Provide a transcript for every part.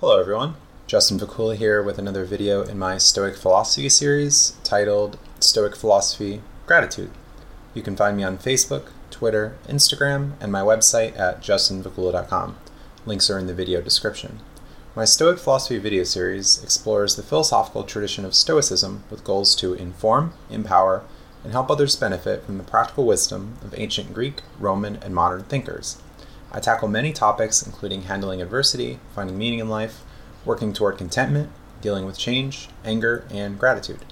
Hello everyone, Justin Vacula here with another video in my Stoic Philosophy series titled Stoic Philosophy Gratitude. You can find me on Facebook, Twitter, Instagram, and my website at justinvacula.com. Links are in the video description. My Stoic Philosophy video series explores the philosophical tradition of Stoicism with goals to inform, empower, and help others benefit from the practical wisdom of ancient Greek, Roman, and modern thinkers. I tackle many topics, including handling adversity, finding meaning in life, working toward contentment, dealing with change, anger, and gratitude.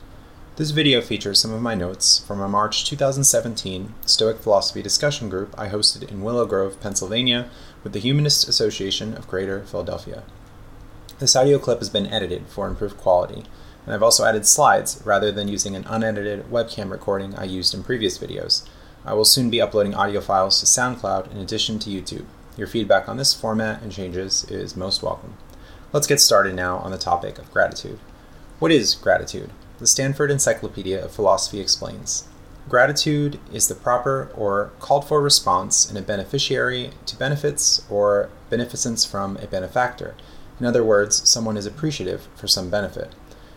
This video features some of my notes from a March 2017 Stoic Philosophy discussion group I hosted in Willow Grove, Pennsylvania, with the Humanist Association of Greater Philadelphia. This audio clip has been edited for improved quality, and I've also added slides rather than using an unedited webcam recording I used in previous videos. I will soon be uploading audio files to SoundCloud in addition to YouTube. Your feedback on this format and changes is most welcome. Let's get started now on the topic of gratitude. What is gratitude? The Stanford Encyclopedia of Philosophy explains Gratitude is the proper or called for response in a beneficiary to benefits or beneficence from a benefactor in other words, someone is appreciative for some benefit.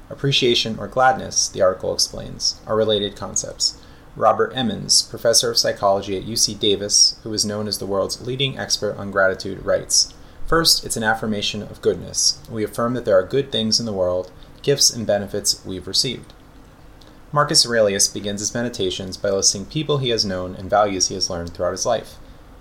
Appreciation or gladness, the article explains, are related concepts. Robert Emmons, professor of psychology at UC Davis, who is known as the world's leading expert on gratitude, writes First, it's an affirmation of goodness. We affirm that there are good things in the world, gifts and benefits we've received. Marcus Aurelius begins his meditations by listing people he has known and values he has learned throughout his life.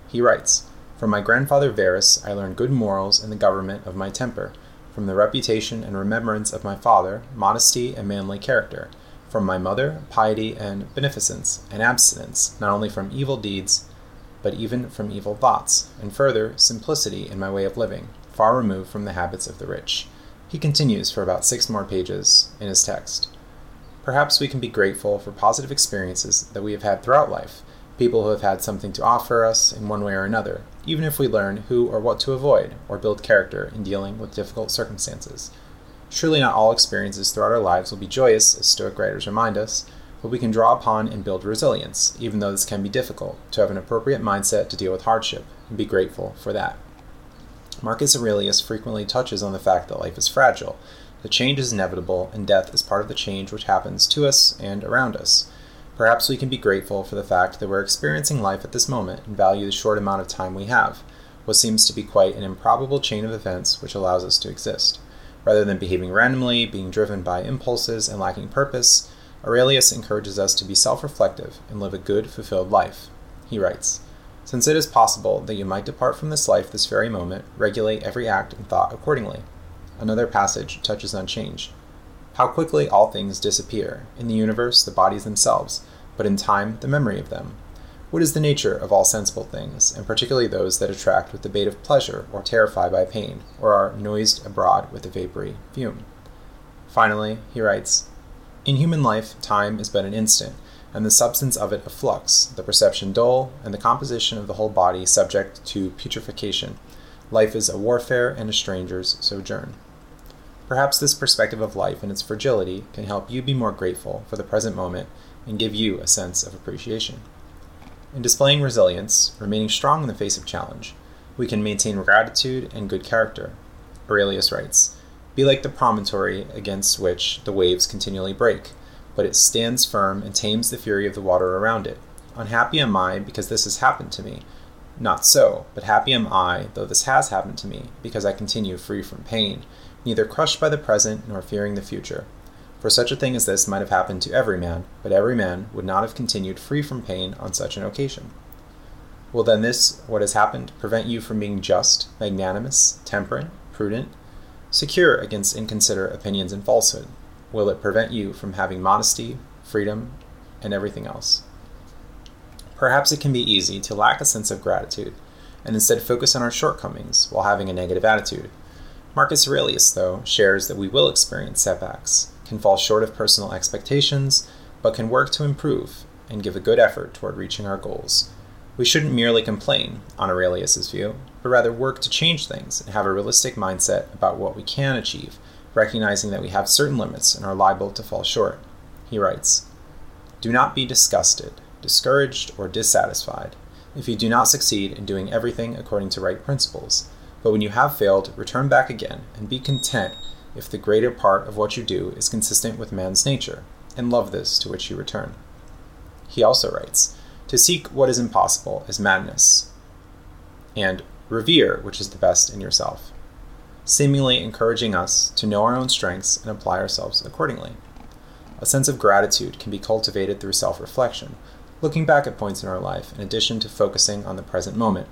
He writes, from my grandfather Verus, I learned good morals and the government of my temper. From the reputation and remembrance of my father, modesty and manly character. From my mother, piety and beneficence, and abstinence, not only from evil deeds, but even from evil thoughts, and further, simplicity in my way of living, far removed from the habits of the rich. He continues for about six more pages in his text. Perhaps we can be grateful for positive experiences that we have had throughout life, people who have had something to offer us in one way or another, even if we learn who or what to avoid or build character in dealing with difficult circumstances. Surely not all experiences throughout our lives will be joyous, as Stoic writers remind us, but we can draw upon and build resilience, even though this can be difficult, to have an appropriate mindset to deal with hardship, and be grateful for that. Marcus Aurelius frequently touches on the fact that life is fragile, that change is inevitable, and death is part of the change which happens to us and around us. Perhaps we can be grateful for the fact that we're experiencing life at this moment and value the short amount of time we have, what seems to be quite an improbable chain of events which allows us to exist. Rather than behaving randomly, being driven by impulses, and lacking purpose, Aurelius encourages us to be self reflective and live a good, fulfilled life. He writes, Since it is possible that you might depart from this life this very moment, regulate every act and thought accordingly. Another passage touches on change. How quickly all things disappear, in the universe, the bodies themselves, but in time, the memory of them. What is the nature of all sensible things, and particularly those that attract with the bait of pleasure, or terrify by pain, or are noised abroad with a vapory fume? Finally, he writes In human life, time is but an instant, and the substance of it a flux, the perception dull, and the composition of the whole body subject to putrefaction. Life is a warfare and a stranger's sojourn. Perhaps this perspective of life and its fragility can help you be more grateful for the present moment and give you a sense of appreciation. In displaying resilience, remaining strong in the face of challenge, we can maintain gratitude and good character. Aurelius writes Be like the promontory against which the waves continually break, but it stands firm and tames the fury of the water around it. Unhappy am I because this has happened to me. Not so, but happy am I, though this has happened to me, because I continue free from pain neither crushed by the present nor fearing the future. For such a thing as this might have happened to every man, but every man would not have continued free from pain on such an occasion. Will then this, what has happened, prevent you from being just, magnanimous, temperate, prudent, secure against inconsiderate opinions and falsehood? Will it prevent you from having modesty, freedom, and everything else? Perhaps it can be easy to lack a sense of gratitude and instead focus on our shortcomings while having a negative attitude Marcus Aurelius, though, shares that we will experience setbacks, can fall short of personal expectations, but can work to improve and give a good effort toward reaching our goals. We shouldn't merely complain, on Aurelius's view, but rather work to change things and have a realistic mindset about what we can achieve, recognizing that we have certain limits and are liable to fall short. He writes Do not be disgusted, discouraged, or dissatisfied if you do not succeed in doing everything according to right principles But when you have failed, return back again and be content if the greater part of what you do is consistent with man's nature, and love this to which you return. He also writes To seek what is impossible is madness, and revere which is the best in yourself, seemingly encouraging us to know our own strengths and apply ourselves accordingly. A sense of gratitude can be cultivated through self reflection, looking back at points in our life in addition to focusing on the present moment.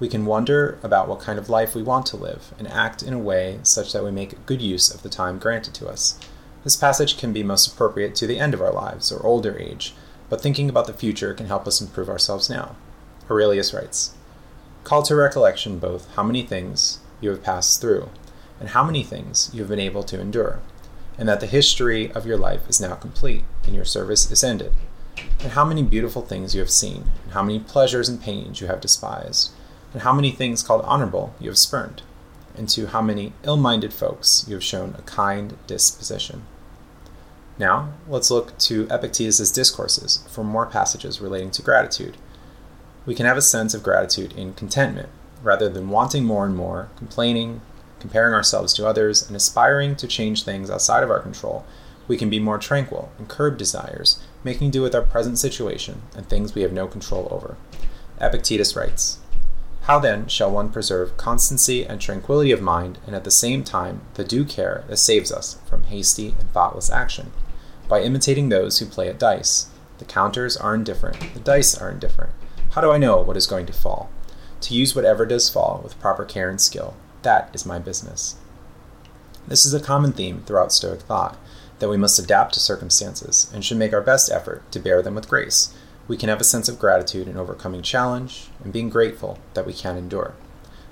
We can wonder about what kind of life we want to live and act in a way such that we make good use of the time granted to us. This passage can be most appropriate to the end of our lives or older age, but thinking about the future can help us improve ourselves now. Aurelius writes Call to recollection both how many things you have passed through and how many things you have been able to endure, and that the history of your life is now complete and your service is ended, and how many beautiful things you have seen, and how many pleasures and pains you have despised and how many things called honorable you have spurned, and to how many ill minded folks you have shown a kind disposition. Now, let's look to Epictetus's discourses for more passages relating to gratitude. We can have a sense of gratitude in contentment, rather than wanting more and more, complaining, comparing ourselves to others, and aspiring to change things outside of our control. We can be more tranquil and curb desires, making do with our present situation and things we have no control over. Epictetus writes how then shall one preserve constancy and tranquility of mind, and at the same time the due care that saves us from hasty and thoughtless action? By imitating those who play at dice. The counters are indifferent, the dice are indifferent. How do I know what is going to fall? To use whatever does fall with proper care and skill. That is my business. This is a common theme throughout Stoic thought that we must adapt to circumstances and should make our best effort to bear them with grace we can have a sense of gratitude in overcoming challenge and being grateful that we can endure.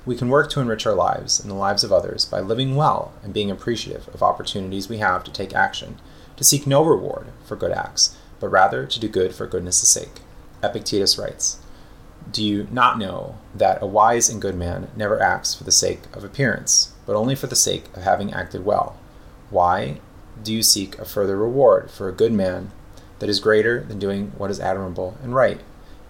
We can work to enrich our lives and the lives of others by living well and being appreciative of opportunities we have to take action, to seek no reward for good acts, but rather to do good for goodness' sake. Epictetus writes Do you not know that a wise and good man never acts for the sake of appearance, but only for the sake of having acted well? Why do you seek a further reward for a good man that is greater than doing what is admirable and right.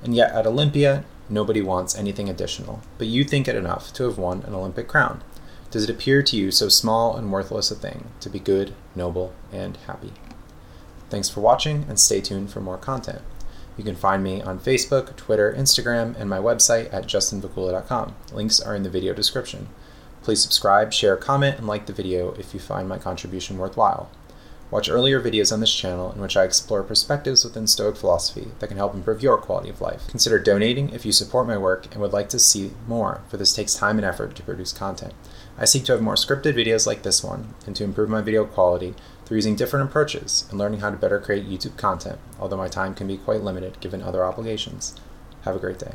And yet at Olympia, nobody wants anything additional, but you think it enough to have won an Olympic crown. Does it appear to you so small and worthless a thing to be good, noble, and happy? Thanks for watching, and stay tuned for more content. You can find me on Facebook, Twitter, Instagram, and my website at justinvacula.com. Links are in the video description. Please subscribe, share, comment, and like the video if you find my contribution worthwhile. Watch earlier videos on this channel in which I explore perspectives within Stoic philosophy that can help improve your quality of life. Consider donating if you support my work and would like to see more, for this takes time and effort to produce content. I seek to have more scripted videos like this one and to improve my video quality through using different approaches and learning how to better create YouTube content, although my time can be quite limited given other obligations. Have a great day.